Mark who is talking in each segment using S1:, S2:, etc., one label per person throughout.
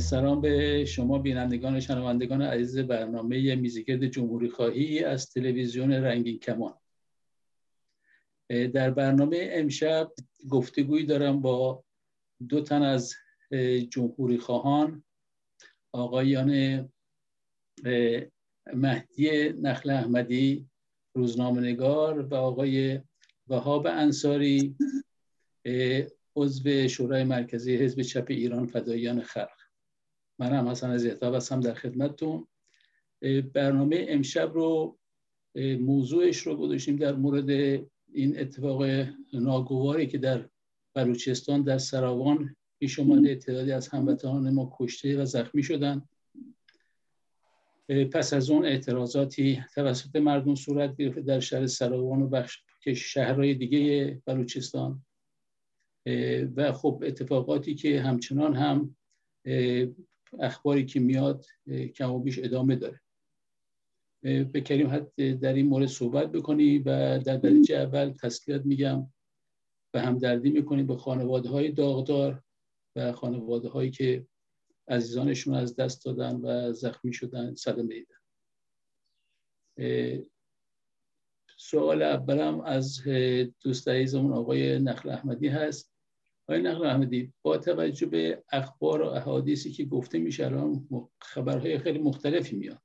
S1: سلام به شما بینندگان شنوندگان عزیز برنامه میزیکرد جمهوری خواهی از تلویزیون رنگین کمان. در برنامه امشب گفتگوی دارم با دو تن از جمهوری خواهان. آقایان مهدی نخل احمدی روزنامه نگار و آقای وهاب انصاری عضو شورای مرکزی حزب چپ ایران فدایان خلق. من هم حسن از هستم در خدمتتون. برنامه امشب رو موضوعش رو گذاشتیم در مورد این اتفاق ناگواری که در بلوچستان در سراوان پیش اومده. تعدادی از هموطنان ما کشته و زخمی شدن. پس از اون اعتراضاتی توسط مردم صورت گرفت در شهر سراوان و بخش شهرهای دیگه بلوچستان. و خب اتفاقاتی که همچنان هم اخباری که میاد کم و بیش ادامه داره. بکریم حد در این مورد صحبت بکنی و در درجه اول تسلیت میگم و همدردی می‌کنیم به خانواده های داغدار و خانواده هایی که عزیزانشون از دست دادن و زخمی شدن صدمه دیدن سوال اولم از دوست عزیزمون آقای نخل احمدی هست. آقای نقل احمدی با توجه به اخبار و احادیثی که گفته میشه الان خبرهای خیلی مختلفی میاد.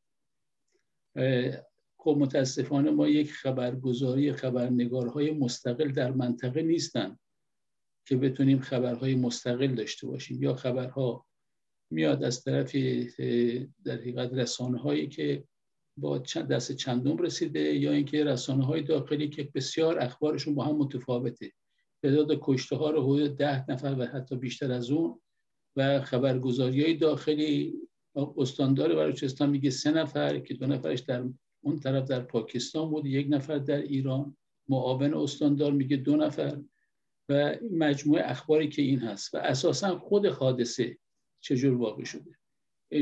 S1: خب متاسفانه ما یک خبرگزاری خبرنگارهای مستقل در منطقه نیستن که بتونیم خبرهای مستقل داشته باشیم. یا خبرها میاد از طرف در حقیقت رسانه هایی که با دست چندم رسیده یا اینکه رسانه های داخلی که بسیار اخبارشون با هم متفاوته. تعداد کشته ها رو حدود ده نفر و حتی بیشتر از اون و خبرگزاری های داخلی استاندار بلوچستان میگه سه نفر که دو نفرش در اون طرف در پاکستان بود یک نفر در ایران. معاون استاندار میگه دو نفر. و مجموعه اخباری که این هست و اساسا خود حادثه چجور واقع شده؟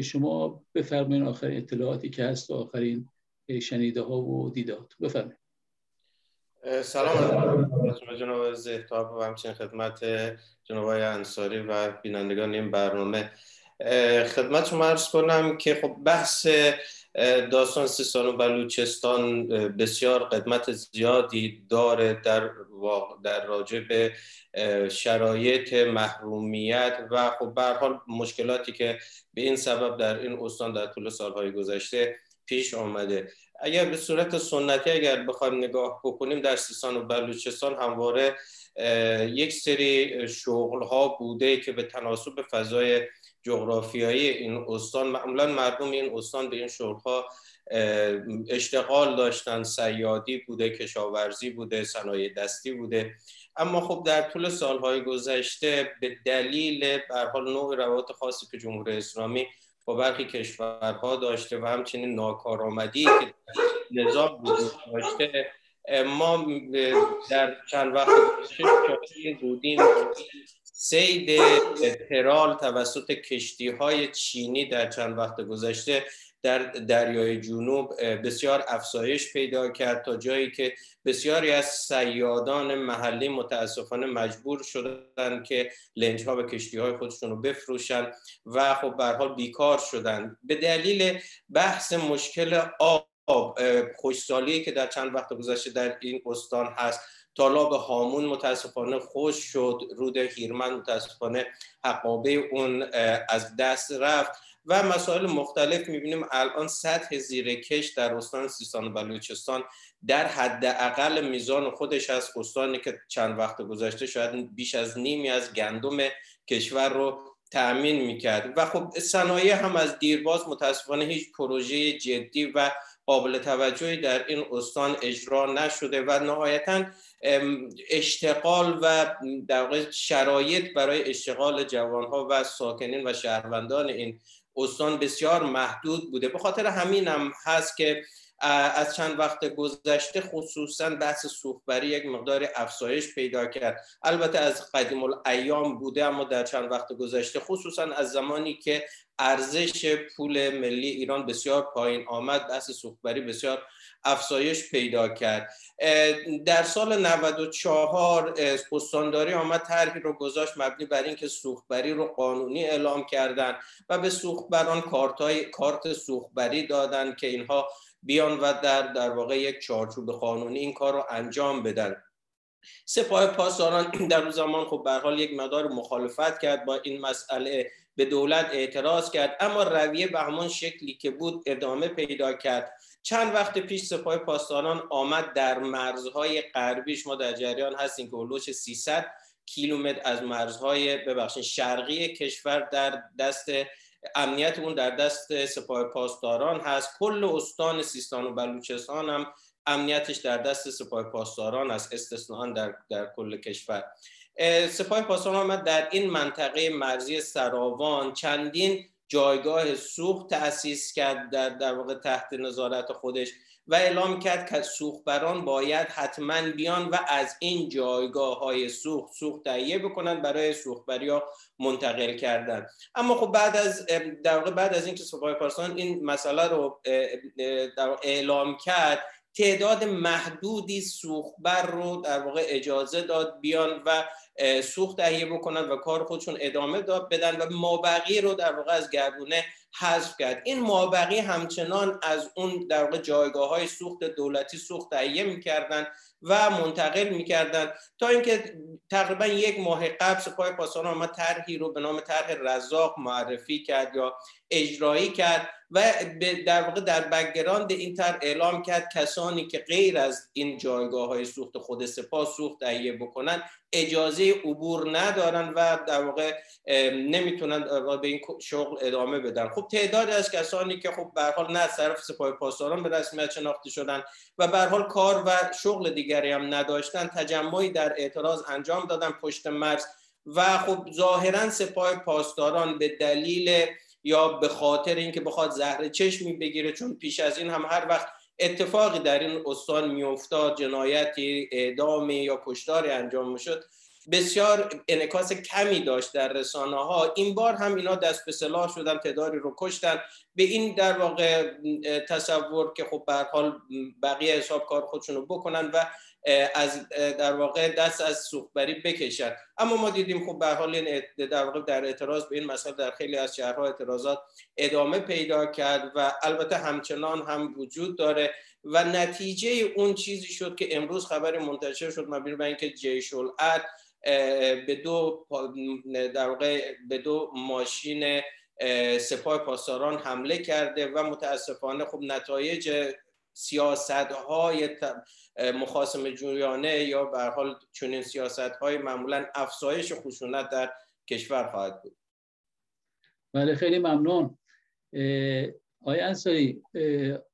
S1: شما بفرمایید آخرین اطلاعاتی که هست و آخرین شنیده ها و دیدات بفرمایید
S2: سلام از جناب زهتاب و همچنین خدمت جناب انصاری و بینندگان این برنامه. خدمت شما ارز کنم که خب بحث داستان سیستان و بلوچستان بسیار قدمت زیادی داره در, در راجع به شرایط محرومیت و خب حال مشکلاتی که به این سبب در این استان در طول سالهای گذشته پیش آمده. اگر به صورت سنتی اگر بخوایم نگاه بکنیم در سیستان و بلوچستان همواره یک سری شغل ها بوده که به تناسب فضای جغرافیایی این استان معمولا مردم این استان به این شغل ها اشتغال داشتن. سیادی بوده کشاورزی بوده صنایع دستی بوده. اما خب در طول سالهای گذشته به دلیل به حال نوع روابط خاصی که جمهوری اسلامی با برخی کشورها داشته و همچنین ناکارآمدی که نظام وجود داشته. ما در چند وقت بودیم سید ترال توسط کشتی های چینی در چند وقت گذشته در دریای جنوب بسیار افزایش پیدا کرد تا جایی که بسیاری از سیادان محلی متاسفانه مجبور شدن که لنج ها و کشتی های خودشون رو بفروشن و خب به حال بیکار شدن به دلیل بحث مشکل آب خوشسالی که در چند وقت گذشته در این استان هست تالاب هامون متاسفانه خوش شد رود هیرمن متاسفانه حقابه اون از دست رفت. و مسائل مختلف می‌بینیم. الان سطح زیرکش در استان سیستان و بلوچستان در حداقل میزان خودش از استانی که چند وقت گذشته شاید بیش از نیمی از گندم کشور رو تأمین می‌کرد. و خب صنایع هم از دیرباز متاسفانه هیچ پروژه جدی و قابل توجهی در این استان اجرا نشده و نهایتا اشتغال و در شرایط برای اشتغال جوانها و ساکنین و شهروندان این استان بسیار محدود بوده. به خاطر همین هم هست که از چند وقت گذشته خصوصا بحث سوخبری یک مقدار افزایش پیدا کرد. البته از قدیم الایام بوده اما در چند وقت گذشته خصوصا از زمانی که ارزش پول ملی ایران بسیار پایین آمد بحث سوخبری بسیار افزایش پیدا کرد. در سال 94 استانداری آمد طرحی رو گذاشت مبنی بر اینکه سوختبری رو قانونی اعلام کردن و به سوختبران کارت کارت سوختبری دادن که اینها بیان و در در واقع یک چارچوب قانونی این کار رو انجام بدن. سپاه پاسداران در اون زمان خب به حال یک مقدار مخالفت کرد با این مسئله به دولت اعتراض کرد اما رویه به همان شکلی که بود ادامه پیدا کرد. چند وقت پیش سپاه پاسداران آمد در مرزهای غربیش ما در جریان هستیم که هلوش 300 کیلومتر از مرزهای ببخشید شرقی کشور در دست امنیت اون در دست سپاه پاسداران هست. کل استان سیستان و بلوچستان هم امنیتش در دست سپاه پاسداران است استثنا در, در کل کشور. سپاه پاسداران آمد در این منطقه مرزی سراوان چندین جایگاه سوخت تأسیس کرد در, در واقع تحت نظارت خودش و اعلام کرد که سوختبران باید حتما بیان و از این جایگاه های سوخت سوخت تهیه بکنند برای سوختبری ها منتقل کردن. اما خب بعد از در واقع بعد از اینکه سپاه پاسداران این مسئله رو اعلام کرد تعداد محدودی سوختبر رو در واقع اجازه داد بیان و سوخت تهیه بکنن و کار خودشون ادامه داد بدن و مابقی رو در واقع از گردونه حذف کرد. این مابقی همچنان از اون در واقع جایگاه های سوخت دولتی سوخت تهیه می‌کردن و منتقل می‌کردن تا اینکه تقریبا یک ماه قبل سپاه پاسداران آمد طرحی رو به نام طرح رزاق معرفی کرد یا اجرایی کرد و در واقع در بگراند این طرح اعلام کرد کسانی که غیر از این جایگاه های سوخت خود سپاه سوخت تهیه بکنن اجازه عبور ندارن و در واقع نمی‌تونن به این شغل ادامه بدن. خب تعدادی از کسانی که خب به حال نه از طرف سپاه پاسداران به رسمیت شناخته شدن و به حال کار و شغل دیگری هم نداشتن تجمعی در اعتراض انجام دادن پشت مرز و خب ظاهرا سپاه پاسداران به دلیل یا به خاطر اینکه بخواد زهر چشمی بگیره چون پیش از این هم هر وقت اتفاقی در این استان میافتاد جنایتی اعدامی یا کشتاری انجام می‌شد. بسیار انکاس کمی داشت در رسانه ها این بار هم اینا دست به سلاح شدن تعدادی رو کشتن. به این در واقع تصور که خب حال بقیه حساب کار خودشون رو بکنن و از در واقع دست از سوختبری بکشن اما ما دیدیم خب به حال در واقع در اعتراض به این مسئله در خیلی از شهرها اعتراضات ادامه پیدا کرد و البته همچنان هم وجود داره و نتیجه اون چیزی شد که امروز خبر منتشر شد مبنی بر اینکه جیش به دو در واقع به دو ماشین سپاه پاسداران حمله کرده و متاسفانه خب نتایج سیاست های مخاسم جویانه یا به حال چنین سیاست های معمولا افزایش خشونت در کشور خواهد بود.
S1: بله خیلی ممنون. آقای انصاری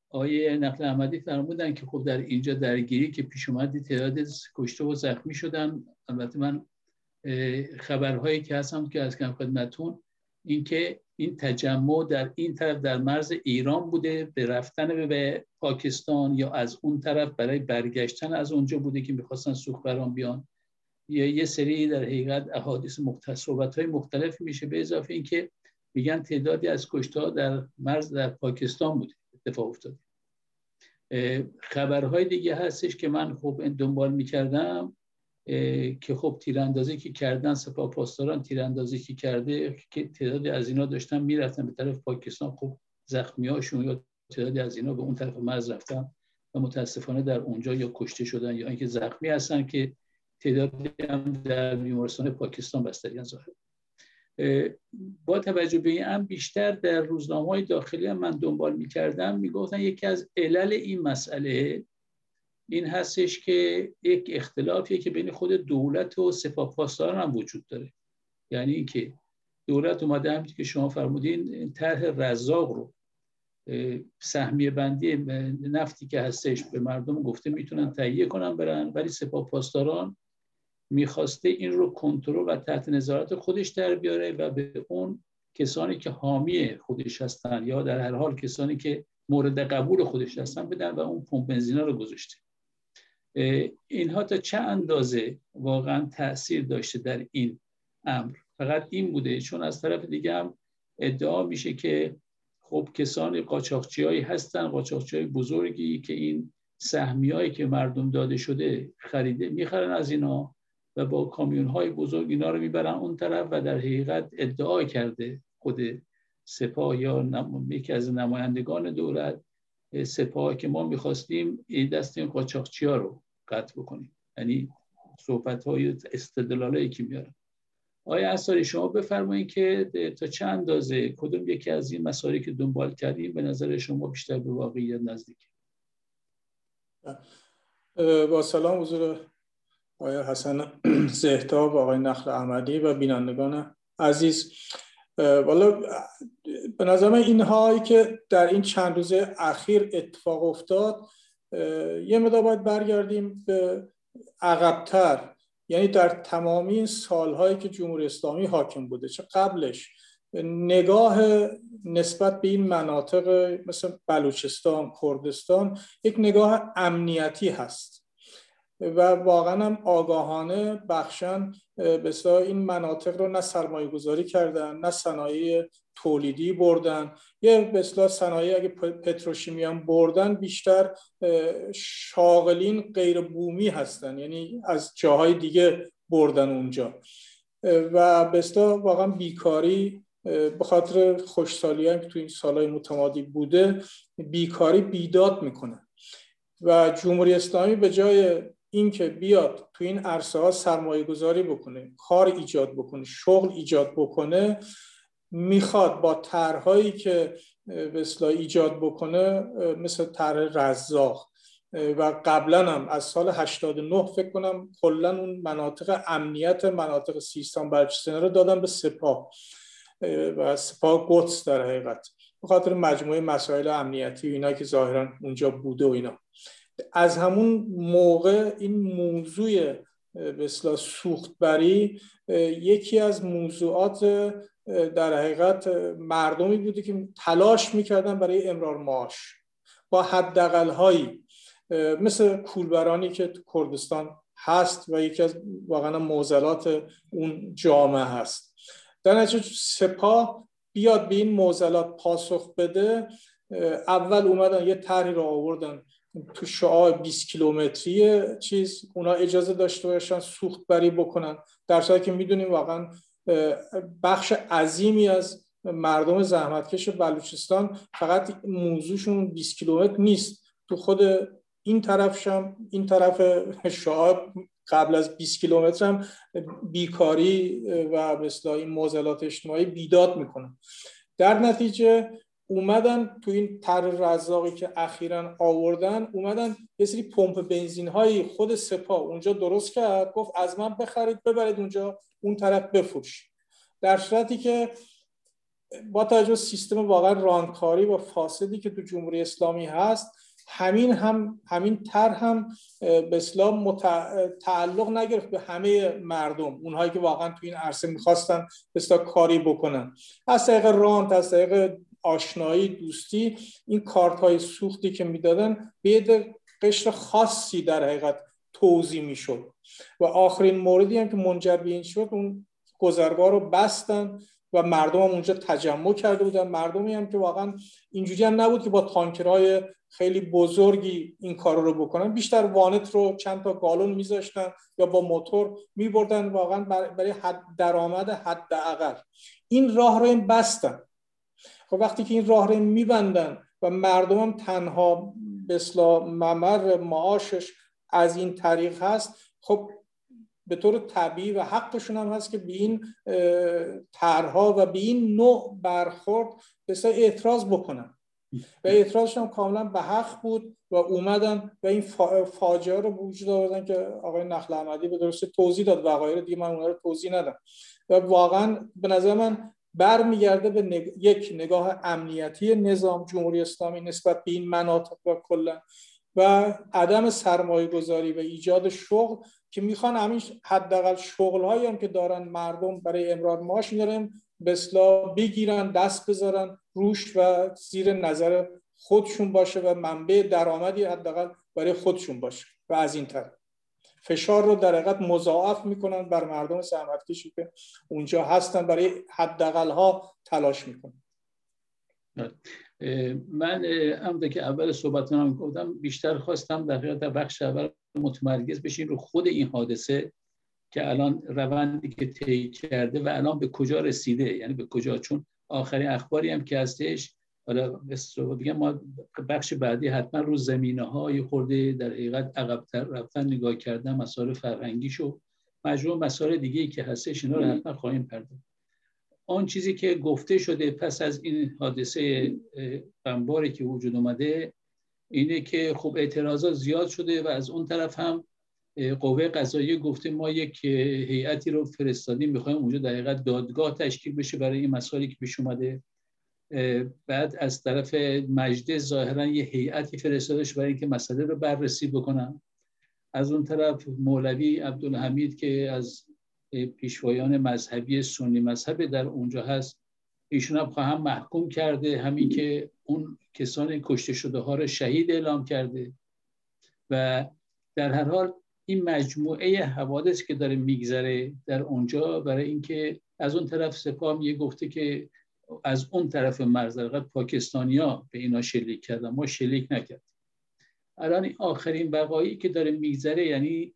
S1: آقای نقل احمدی فرمودن که خب در اینجا درگیری که پیش اومدی تعداد کشته و زخمی شدن. البته من خبرهایی که هستم که از کم خدمتون اینکه این تجمع در این طرف در مرز ایران بوده به رفتن به پاکستان یا از اون طرف برای برگشتن از اونجا بوده که می‌خواستن سوخبران بیان. یا یه سری در حقیقت احادیث صحبت های مختلف میشه به اضافه اینکه میگن تعدادی از کشته در مرز در پاکستان بوده اتفاق افتاده. خبرهای دیگه هستش که من خب دنبال می‌کردم. که خب تیراندازی که کردن سپاه پاسداران تیراندازی که کرده که تعدادی از اینا داشتن می‌رفتن به طرف پاکستان. خب هاشون یا تعدادی از اینا به اون طرف مرز رفتن و متاسفانه در اونجا یا کشته شدن یا اینکه زخمی هستن که تعدادی هم در بیمارستان پاکستان بستری ظاهر با توجه به این بیشتر در روزنامه های داخلی هم من دنبال می‌کردم می‌گفتن یکی از علل این مسئله این هستش که یک اختلافیه که بین خود دولت و سپاه پاسداران هم وجود داره. یعنی اینکه دولت اومده هم که شما فرمودین طرح رزاق رو سهمیه بندی نفتی که هستش به مردم گفته می‌تونن تهیه کنن برن ولی سپاه پاسداران می‌خواسته این رو کنترل و تحت نظارت خودش در بیاره و به اون کسانی که حامی خودش هستن یا در هر حال کسانی که مورد قبول خودش هستن بدن و اون پمپ بنزینا رو گذاشته. اینها تا چه اندازه واقعا تاثیر داشته در این امر؟ فقط این بوده چون از طرف دیگه هم ادعا میشه که خب کسان قاچاقچی هایی هستن قاچاقچی های بزرگی که این سهمیایی که مردم داده شده خریده می‌خرن از اینا و با کامیون های بزرگ اینا رو می‌برن اون طرف و در حقیقت ادعا کرده خود سپاه یا یکی از نمایندگان دولت سپاه که ما می‌خواستیم دست این قاچاقچی ها رو قطع بکنیم. یعنی صحبت های استدلال که میارن آیا اصاری شما بفرمایید که تا چه اندازه کدوم یکی از این مسائلی که دنبال کردیم به نظر شما بیشتر به واقعیت نزدیک؟
S3: با سلام حضور آقای حسن زهتاب آقای نخل احمدی و بینندگان عزیز. والا به نظر من اینهایی که در این چند روز اخیر اتفاق افتاد یه مدار باید برگردیم به عقبتر. یعنی در تمامی این سالهایی که جمهوری اسلامی حاکم بوده چه قبلش نگاه نسبت به این مناطق مثل بلوچستان کردستان یک نگاه امنیتی هست. و واقعا هم آگاهانه بخشن به این مناطق رو نه سرمایه گذاری کردن نه صنایع تولیدی بردن. یه به صنایع اگه پتروشیمی هم بردن بیشتر شاغلین غیر بومی هستن یعنی از جاهای دیگه بردن اونجا. و به واقعا بیکاری به خاطر خوشسالی هم که تو این سالهای متمادی بوده بیکاری بیداد می‌کنه. و جمهوری اسلامی به جای اینکه بیاد تو این عرصه ها سرمایه گذاری بکنه کار ایجاد بکنه شغل ایجاد بکنه می‌خواد با طرحهایی که به ایجاد بکنه مثل طرح رزاق. و قبلا هم از سال 89 فکر کنم کلا اون مناطق امنیت مناطق سیستان بلوچستان رو دادن به سپاه. و سپاه قدس در حقیقت. به خاطر مجموعه مسائل امنیتی و اینا که ظاهرا اونجا بوده و اینا. از همون موقع این موضوع به سوختبری یکی از موضوعات در حقیقت مردمی بوده که تلاش می‌کردن برای امرار معاش با حداقل هایی مثل کولبرانی که تو کردستان هست و یکی از واقعا موزلات اون جامعه هست. در نتیجه سپاه بیاد به این موزلات پاسخ بده اول اومدن یه طرحی رو آوردن تو شعاع 20 کیلومتری چیز اونا اجازه داشته باشن سوخت بری بکنن. در صورتی که می‌دونیم واقعا بخش عظیمی از مردم زحمتکش بلوچستان فقط موضوعشون 20 کیلومتر نیست. تو خود این طرفشم این طرف شعاع قبل از 20 کیلومتر هم بیکاری و مثلا این معضلات اجتماعی بیداد می‌کنن در نتیجه اومدن تو این تر رزاقی که اخیرا آوردن اومدن یه سری پمپ بنزین های خود سپاه اونجا درست کرد گفت از من بخرید ببرید اونجا اون طرف بفروش. در صورتی که با توجه سیستم واقعا رانکاری و فاسدی که تو جمهوری اسلامی هست همین هم همین تر هم به اسلام تعلق نگرفت به همه مردم اونهایی که واقعا تو این عرصه می‌خواستن به کاری بکنن. از طریق رانت از طریق آشنایی دوستی این کارت های سوختی که می‌دادن به قشر خاصی در حقیقت توضیح می‌شد. و آخرین موردی هم که منجر به این شد اون گذرگاه رو بستن و مردم هم اونجا تجمع کرده بودن. مردمی هم که واقعا اینجوری هم نبود که با تانکرهای خیلی بزرگی این کار رو بکنن. بیشتر وانت رو چند تا گالون میذاشتن یا با موتور میبردن واقعا برای حد درآمد حداقل. این راه رو این بستن. خب وقتی که این راه رو میبندن و مردم هم تنها به ممر معاشش از این طریق هست خب به طور طبیعی و حقشون هم هست که به این طرها و به این نوع برخورد بسیار اعتراض بکنن. و اعتراضشون کاملا به حق بود و اومدن و این فاجعه رو وجود آوردن که آقای نخل احمدی به درسته توضیح داد و دیگه من اونها رو توضیح ندم. و واقعا به نظر من برمیگرده به یک نگاه امنیتی نظام جمهوری اسلامی نسبت به این مناطق و کلا و عدم سرمایه گذاری و ایجاد شغل که می‌خوان همین حداقل شغل هایی هم که دارن مردم برای امرار معاش میارن به بگیرن دست بذارن روش و زیر نظر خودشون باشه و منبع درآمدی حداقل برای خودشون باشه و از این طرف. فشار رو در حقیقت مضاعف می‌کنن بر مردم زحمت کشی که اونجا هستن برای حداقل ها تلاش می‌کنن.
S1: من هم که اول صحبت هم گفتم بیشتر خواستم در در بخش اول متمرکز بشین رو خود این حادثه که الان روندی که طی کرده و الان به کجا رسیده؟ یعنی به کجا؟ چون آخرین اخباری هم که هستش حالا بگم ما بخش بعدی حتما رو زمینه های خورده در حقیقت عقبتر رفتن نگاه کردن مسائل فرهنگی شو مجموع مسائل دیگه ای که هستش اینا رو حتما خواهیم پرداخت. آن چیزی که گفته شده پس از این حادثه بمباری که وجود اومده اینه که خب اعتراضات زیاد شده و از اون طرف هم قوه قضاییه گفته ما یک هیئتی رو فرستادیم می‌خوایم اونجا در حقیقت دادگاه تشکیل بشه برای این مسائلی که پیش اومده. بعد از طرف مجده ظاهرا یه هیئتی فرستادش برای اینکه مسئله رو بررسی بکنن. از اون طرف مولوی عبدالحمید که از پیشوایان مذهبی سنی مذهب در اونجا هست ایشون هم خواهم محکوم کرده همین که اون کسان کشته شده ها رو شهید اعلام کرده. و در هر حال این مجموعه حوادث که داره میگذره در اونجا برای اینکه از اون طرف سپاه یه گفته که از اون طرف مرز پاکستانیا به اینا شلیک کردن. ما شلیک نکرد الان آخرین وقایعی که داره میگذره یعنی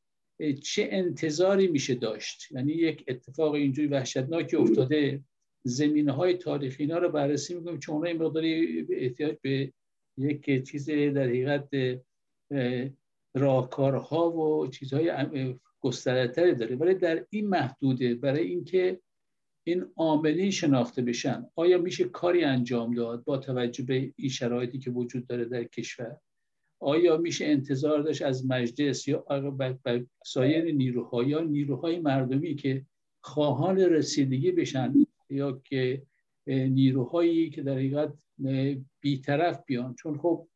S1: چه انتظاری میشه داشت؟ یعنی یک اتفاق اینجوری وحشتناکی افتاده زمینه های تاریخی اینا رو بررسی می‌کنیم چون اونها این مقداری احتیاج به یک چیز در حقیقت راهکارها و چیزهای گسترتری داره. ولی در این محدوده برای اینکه این عاملین شناخته بشن. آیا میشه کاری انجام داد با توجه به این شرایطی که وجود داره در کشور؟ آیا میشه انتظار داشت از مجلس یا سایر نیروها یا نیروهای مردمی که خواهان رسیدگی بشن یا که نیروهایی که در حقیقت بیطرف بیان؟ چون خب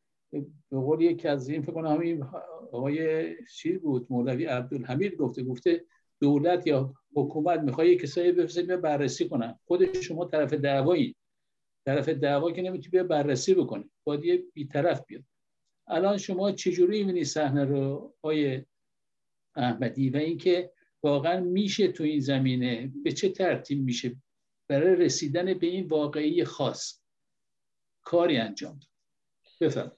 S1: به قول یکی از این فکر کنم همین آقای شیر بود؟ مولوی عبدالحمید گفته گفته دولت یا حکومت می‌خواد یک کسایی بفرسته بررسی کنن. خود شما طرف دعوایی. طرف دعوا که نمی‌تونی بیا بررسی بکنه باید یه بیطرف بیاد. الان شما چجوری می‌بینی صحنه رو آقای احمدی؟ و اینکه واقعا میشه تو این زمینه به چه ترتیب میشه برای رسیدن به این واقعی خاص؟ کاری انجام داد. بفرم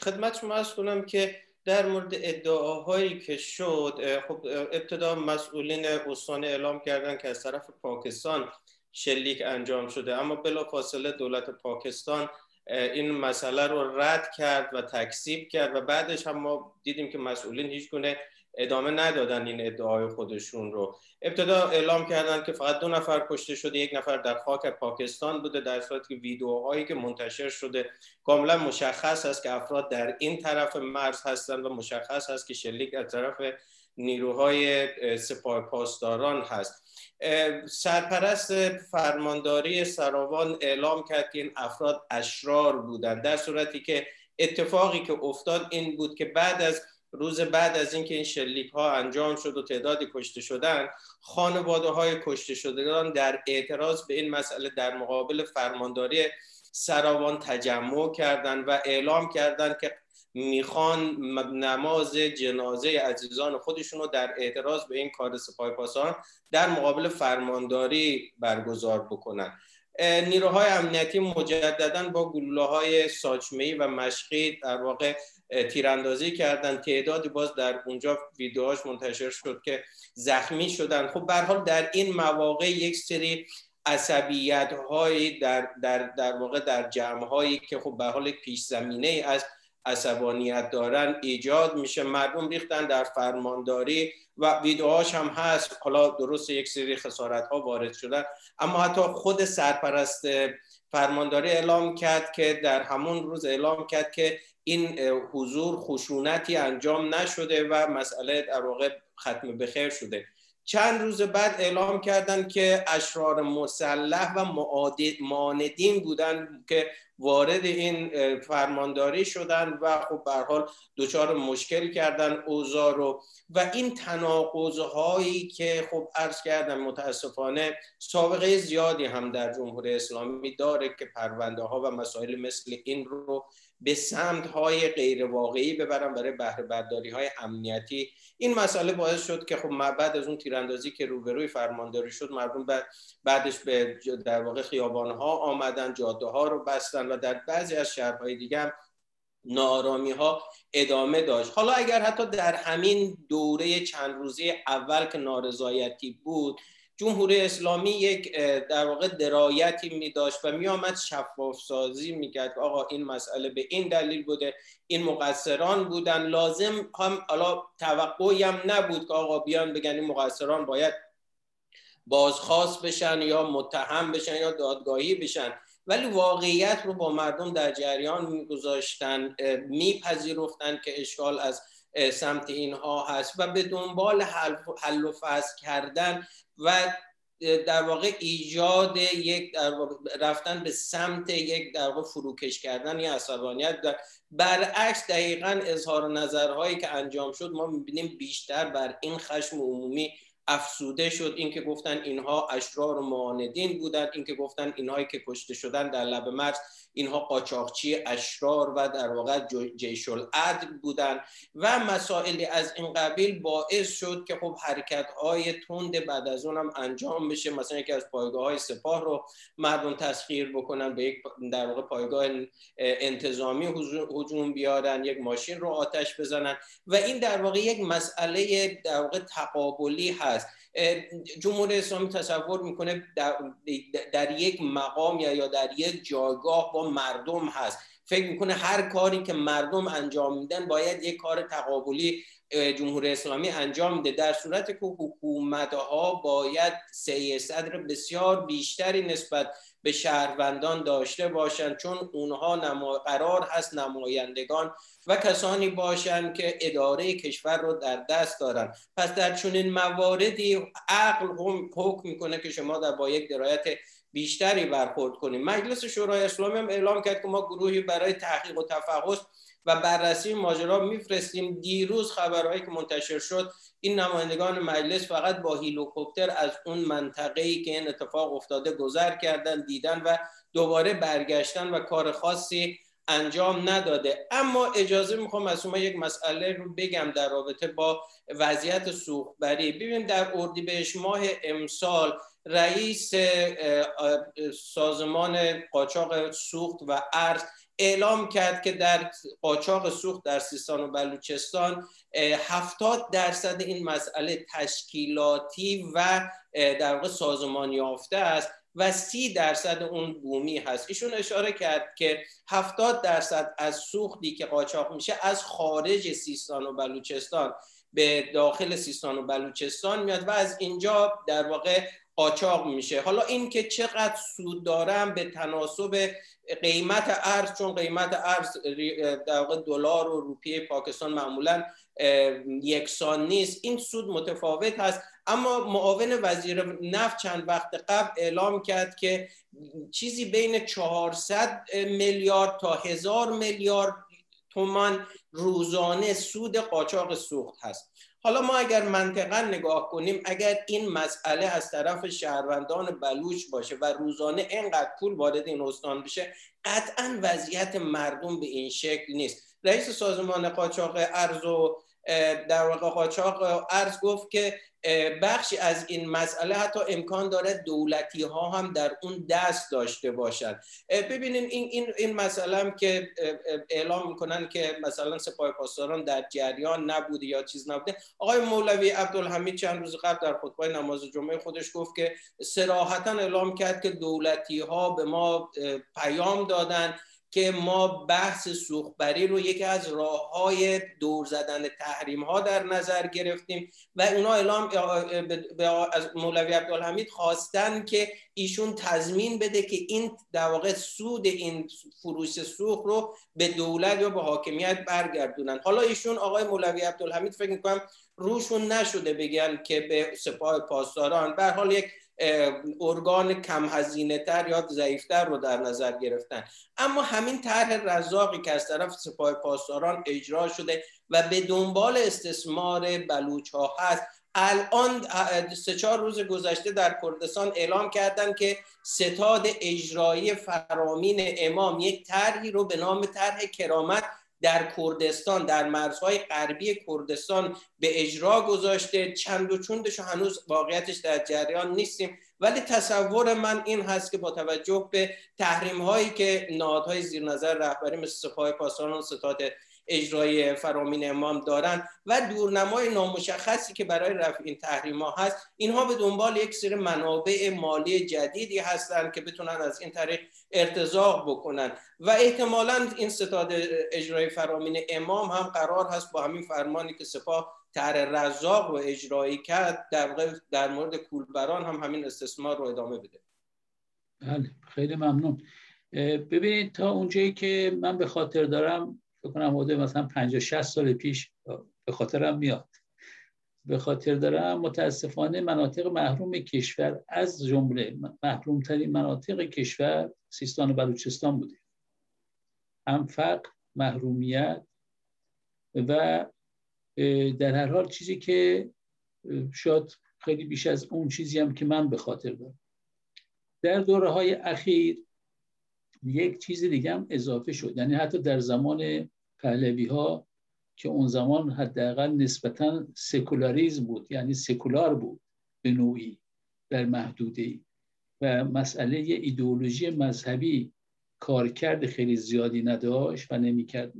S2: خدمت شما کنم که در مورد ادعاهایی که شد خب ابتدا مسئولین استان اعلام کردن که از طرف پاکستان شلیک انجام شده. اما بلا فاصله دولت پاکستان این مسئله رو رد کرد و تکذیب کرد و بعدش هم ما دیدیم که مسئولین هیچ گونه ادامه ندادن این ادعای خودشون رو. ابتدا اعلام کردن که فقط دو نفر کشته شده یک نفر در خاک پاکستان بوده در صورتی که ویدیوهایی که منتشر شده کاملا مشخص است که افراد در این طرف مرز هستند و مشخص است که شلیک از طرف نیروهای سپاه پاسداران هست. سرپرست فرمانداری سراوان اعلام کرد که این افراد اشرار بودند در صورتی که اتفاقی که افتاد این بود که بعد از روز بعد از اینکه این شلیک ها انجام شد و تعدادی کشته شدن خانواده های کشته شدگان در اعتراض به این مسئله در مقابل فرمانداری سراوان تجمع کردند و اعلام کردند که می‌خوان نماز جنازه عزیزان خودشون رو در اعتراض به این کار سپاه پاسداران در مقابل فرمانداری برگزار بکنن. نیروهای امنیتی مجددا با گلوله های ساچمه و مشقی در واقع تیراندازی کردن. تعدادی باز در اونجا ویدیوهاش منتشر شد که زخمی شدن. خب به حال در این مواقع یک سری عصبیت هایی در, در, در واقع در جمع هایی که خب به حال پیش زمینه از عصبانیت دارن ایجاد میشه. مردم ریختن در فرمانداری و ویدیوهاش هم هست. حالا درست یک سری خسارت ها وارد شدن. اما حتی خود سرپرست فرمانداری اعلام کرد که در همون روز اعلام کرد که این حضور خشونتی انجام نشده و مسئله در واقع ختم بخیر شده. چند روز بعد اعلام کردند که اشرار مسلح و معاندین بودند که وارد این فرمانداری شدن و خب به حال دچار مشکل کردن اوضاع رو. و این تناقض هایی که خب عرض کردم متاسفانه سابقه زیادی هم در جمهوری اسلامی داره که پرونده ها و مسائل مثل این رو به سمت های غیر واقعی ببرن برای بهره برداری های امنیتی. این مسئله باعث شد که خب بعد از اون تیراندازی که روبروی فرمانداری شد مردم بعدش به در واقع خیابان ها آمدن جاده ها رو بستن و در بعضی از شهرهای دیگه هم نارامی ها ادامه داشت. حالا اگر حتی در همین دوره چند روزه اول که نارضایتی بود جمهوری اسلامی یک در واقع درایتی می داشت و می آمد شفاف سازی می کرد آقا این مسئله به این دلیل بوده این مقصران بودن. لازم هم حالا توقعی هم نبود که آقا بیان بگن این مقصران باید بازخواست بشن یا متهم بشن یا دادگاهی بشن. ولی واقعیت رو با مردم در جریان میگذاشتن میپذیرفتن که اشکال از سمت اینها هست و به دنبال حل و فصل کردن و در واقع ایجاد یک در رفتن به سمت یک در واقع فروکش کردن یا عصبانیت در برعکس دقیقا اظهار نظرهایی که انجام شد ما می‌بینیم بیشتر بر این خشم عمومی افسوده شد. اینکه گفتن اینها اشرار و معاندین بودن اینکه گفتن اینهایی که کشته شدن در لب مرز اینها قاچاقچی اشرار و در واقع جیش العدل بودن و مسائلی از این قبیل باعث شد که خب حرکت های تند بعد از اونم انجام بشه. مثلا یکی از پایگاه های سپاه رو مردم تسخیر بکنن به یک در واقع پایگاه انتظامی هجوم بیارن یک ماشین رو آتش بزنن و این در واقع یک مسئله در واقع تقابلی هست. جمهوری اسلامی تصور می‌کنه در, در یک مقام یا در یک جایگاه با مردم هست. فکر می‌کنه هر کاری که مردم انجام میدن باید یک کار تقابلی جمهوری اسلامی انجام میده. در صورت که حکومت ها باید صدر بسیار بیشتری نسبت به شهروندان داشته باشند چون اونها نما... قرار هست نمایندگان و کسانی باشند که اداره کشور رو در دست دارن. پس در چنین مواردی عقل هم حکم می‌کنه که شما در با یک درایت بیشتری برخورد کنیم مجلس شورای اسلامی هم اعلام کرد که ما گروهی برای تحقیق و تفحص و بررسی ماجرا میفرستیم. دیروز خبرهایی که منتشر شد این نمایندگان مجلس فقط با هلیکوپتر از اون منطقه ای که این اتفاق افتاده گذر کردن دیدن و دوباره برگشتن و کار خاصی انجام نداده. اما اجازه می‌خوام از شما یک مسئله رو بگم در رابطه با وضعیت سوختبری. ببینیم در اردیبهشت ماه امسال رئیس سازمان قاچاق سوخت و ارز اعلام کرد که در قاچاق سوخت در سیستان و بلوچستان هفتاد درصد این مسئله تشکیلاتی و در واقع سازمان یافته است و سی درصد اون بومی هست. ایشون اشاره کرد که هفتاد درصد از سوختی که قاچاق میشه از خارج سیستان و بلوچستان به داخل سیستان و بلوچستان میاد و از اینجا در واقع قاچاق میشه. حالا این که چقدر سود دارم به تناسب قیمت ارز چون قیمت ارز در دلار و روپیه پاکستان معمولا یکسان نیست. این سود متفاوت هست. اما معاون وزیر نفت چند وقت قبل اعلام کرد که چیزی بین 400 میلیارد تا هزار میلیارد تومان روزانه سود قاچاق سوخت هست. حالا ما اگر منطقا نگاه کنیم اگر این مسئله از طرف شهروندان بلوچ باشه و روزانه اینقدر پول وارد این استان بشه قطعا وضعیت مردم به این شکل نیست. رئیس سازمان قاچاق ارز و در واقع قاچاق ارز گفت که بخشی از این مسئله حتی امکان داره دولتی ها هم در اون دست داشته باشند ببینین این این این مسئله هم که اعلام می‌کنن که مثلا سپاه پاسداران در جریان نبوده یا چیز نبوده. آقای مولوی عبدالحمید چند روز قبل در خطبه نماز جمعه خودش گفت که صراحتا اعلام کرد که دولتی ها به ما پیام دادن. که ما بحث سوختبری رو یکی از راه های دور زدن تحریم ها در نظر گرفتیم و اونا اعلام از مولوی عبدالحمید خواستن که ایشون تضمین بده که این در واقع سود این فروش سوخت رو به دولت یا به حاکمیت برگردونن. حالا ایشون آقای مولوی عبدالحمید فکر می‌کنم روشون نشده بگن که به سپاه پاسداران. به حال یک ارگان کم هزینه تر یا ضعیفتر رو در نظر گرفتن. اما همین طرح رزاقی که از طرف سپاه پاسداران اجرا شده و به دنبال استثمار بلوچ ها هست الان سه چهار روز گذشته در کردستان اعلام کردن که ستاد اجرایی فرامین امام یک طرحی رو به نام طرح کرامت در کردستان در مرزهای غربی کردستان به اجرا گذاشته. چند و چوندش هنوز واقعیتش در جریان نیستیم. ولی تصور من این هست که با توجه به تحریم هایی که نهادهای زیر نظر رهبری مثل سپاه پاسداران و ستاد اجرای فرامین امام دارن و دورنمای نامشخصی که برای رفع این تحریم ها هست اینها به دنبال یک سری منابع مالی جدیدی هستند که بتونن از این طریق ارتزاق بکنن. و احتمالا این ستاد اجرای فرامین امام هم قرار هست با همین فرمانی که سپاه تر رزاق رو اجرایی کرد در, در مورد کولبران هم همین استثمار رو ادامه بده.
S1: بله خیلی ممنون. ببینید تا اونجایی که من به خاطر دارم فکر کنم حدود مثلا 50 60 سال پیش به خاطرم میاد. به خاطر دارم متاسفانه مناطق محروم کشور از جمله محروم ترین مناطق کشور سیستان و بلوچستان بوده هم فقر محرومیت و در هر حال چیزی که شاید خیلی بیش از اون چیزی هم که من به خاطر دارم. در دوره های اخیر یک چیز دیگه هم اضافه شد. یعنی حتی در زمان پهلوی ها که اون زمان حداقل نسبتا سکولاریزم بود یعنی سکولار بود به نوعی در محدوده و مسئله ایدئولوژی مذهبی کارکرد خیلی زیادی نداشت و نمی‌کرد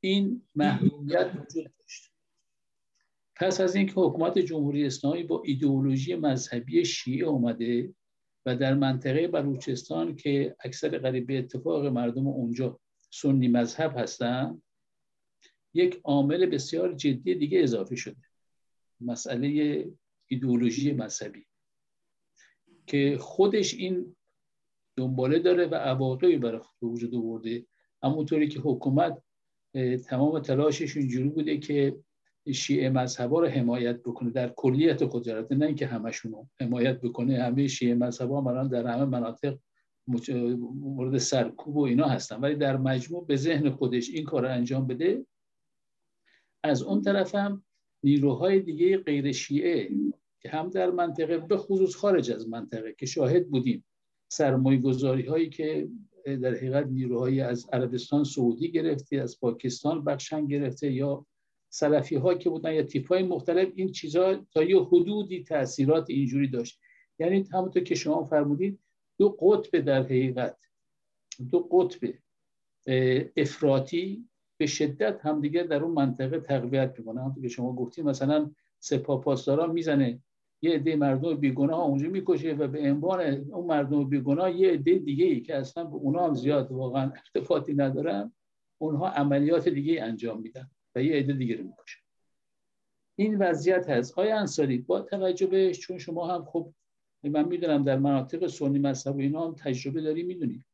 S1: این محدودیت وجود داشت. پس از اینکه حکومت جمهوری اسلامی با ایدئولوژی مذهبی شیعه اومده و در منطقه بلوچستان که اکثر قریب به اتفاق مردم اونجا سنی مذهب هستن یک عامل بسیار جدی دیگه اضافه شده. مسئله ایدئولوژی مذهبی. که خودش این دنباله داره و عواقبی برای وجود آورده. همونطوری که حکومت تمام تلاشش اینجوری بوده که شیعه مذهبا رو حمایت بکنه در کلیت قدرت نه اینکه همشون رو حمایت بکنه. همه شیعه مذهبا مران در همه مناطق مورد سرکوب و اینا هستن. ولی در مجموع به ذهن خودش این کار رو انجام بده. از اون طرف هم نیروهای دیگه غیر شیعه که هم در منطقه به خصوص خارج از منطقه که شاهد بودیم سرمایه گذاری هایی که در حقیقت نیروهایی از عربستان سعودی گرفته از پاکستان بخشن گرفته یا سلفی ها که بودن یا تیپ های مختلف این چیزها تا یه حدودی تاثیرات اینجوری داشت. یعنی همونطور که شما فرمودید دو قطب در حقیقت دو قطب افراطی به شدت همدیگر در اون منطقه تقویت می‌کنه. همونطور که شما گفتید مثلا سپاه پاسداران می‌زنه یه عده مردم بیگناه اونجا می‌کشه و به عنوان اون مردم بیگناه یه عده دیگه ای که اصلا به اونا هم زیاد واقعا ارتفاطی ندارن اونها عملیات دیگه انجام میدن و یه عده دیگه رو می‌کشن این وضعیت هست. آیا انصاری با توجه بهش؟ چون شما هم خب من می‌دونم در مناطق سنی مذهب و اینا هم تجربه داری می‌دونید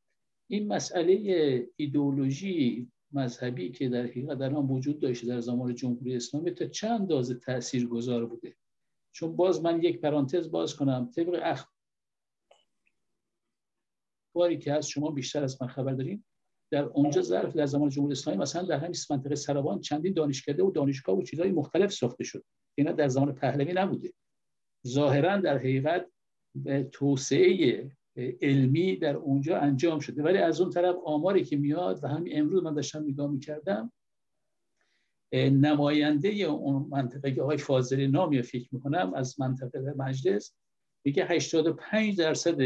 S1: این مسئله ایدئولوژی مذهبی که در حقیقت در هم وجود داشته در زمان جمهوری اسلامی تا چند اندازه تأثیر گذار بوده؟ چون باز من یک پرانتز باز کنم. طبق اخباری که از شما بیشتر از من خبر داریم در اونجا ظرف در زمان جمهوری اسلامی مثلا در همین منطقه سروان چندین دانشکده و دانشگاه و چیزهای مختلف ساخته شد. اینا در زمان پهلوی نبوده. ظاهرا در حقیقت توسعه علمی در اونجا انجام شده. ولی از اون طرف آماری که میاد و همین امروز من داشتم نگاه می‌کردم نماینده اون منطقه که آقای فاضلی نامی فکر می‌کنم از منطقه مجلس میگه 85 درصد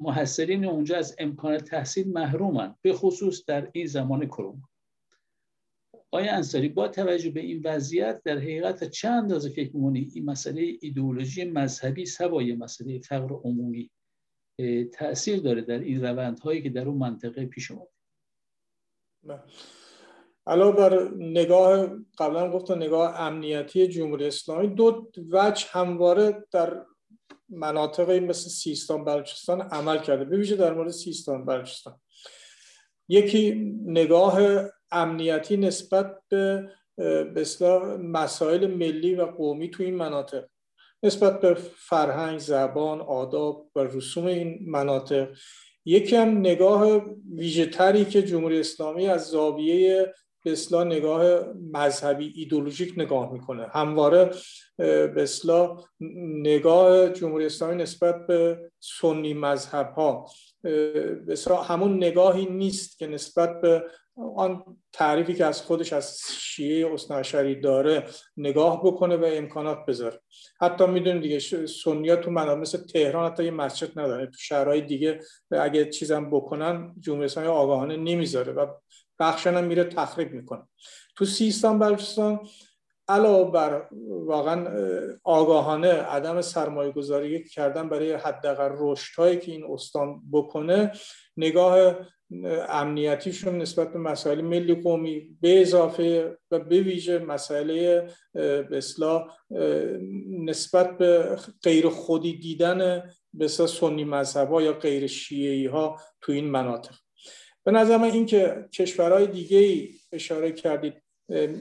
S1: محصلین اونجا از امکان تحصیل محرومن به خصوص در این زمان کرونا. آیا انصاری با توجه به این وضعیت در حقیقت چند اندازه فکر می‌کنی این مسئله ایدئولوژی مذهبی سوای مسئله فقر عمومی تاثیر داره در این روندهایی که در اون منطقه پیش اومده؟
S3: علاوه بر نگاه قبلا گفتم نگاه امنیتی جمهوری اسلامی دو وجه همواره در مناطق مثل سیستان بلوچستان عمل کرده. به در مورد سیستان بلوچستان. یکی نگاه امنیتی نسبت به به مسائل ملی و قومی تو این مناطق. نسبت به فرهنگ، زبان، آداب و رسوم این مناطق. یکی هم نگاه ویژه که جمهوری اسلامی از زاویه به اصلاح نگاه مذهبی ایدولوژیک نگاه می‌کنه. همواره به اصلاح نگاه جمهوری اسلامی نسبت به سنی مذهب ها همون نگاهی نیست که نسبت به آن تعریفی که از خودش از شیعه اصنعشری داره نگاه بکنه و امکانات بذاره. حتی می‌دونیم دیگه سنیا تو منابع مثل تهران حتی یه مسجد نداره تو شهرهای دیگه اگه چیزم بکنن جمهوری اسلامی آگاهانه نمی‌ذاره و بخشن میره تخریب می‌کنه. تو سیستان بلوچستان علاوه بر واقعا آگاهانه عدم سرمایه گذاری کردن برای حداقل رشد هایی که این استان بکنه نگاه امنیتیشون نسبت به مسائل ملی قومی به اضافه و به ویژه مسئله به نسبت به غیر خودی دیدن به سنی مذهب یا غیر شیعی ها تو این مناطق. به نظر من این که کشورهای دیگه ای اشاره کردید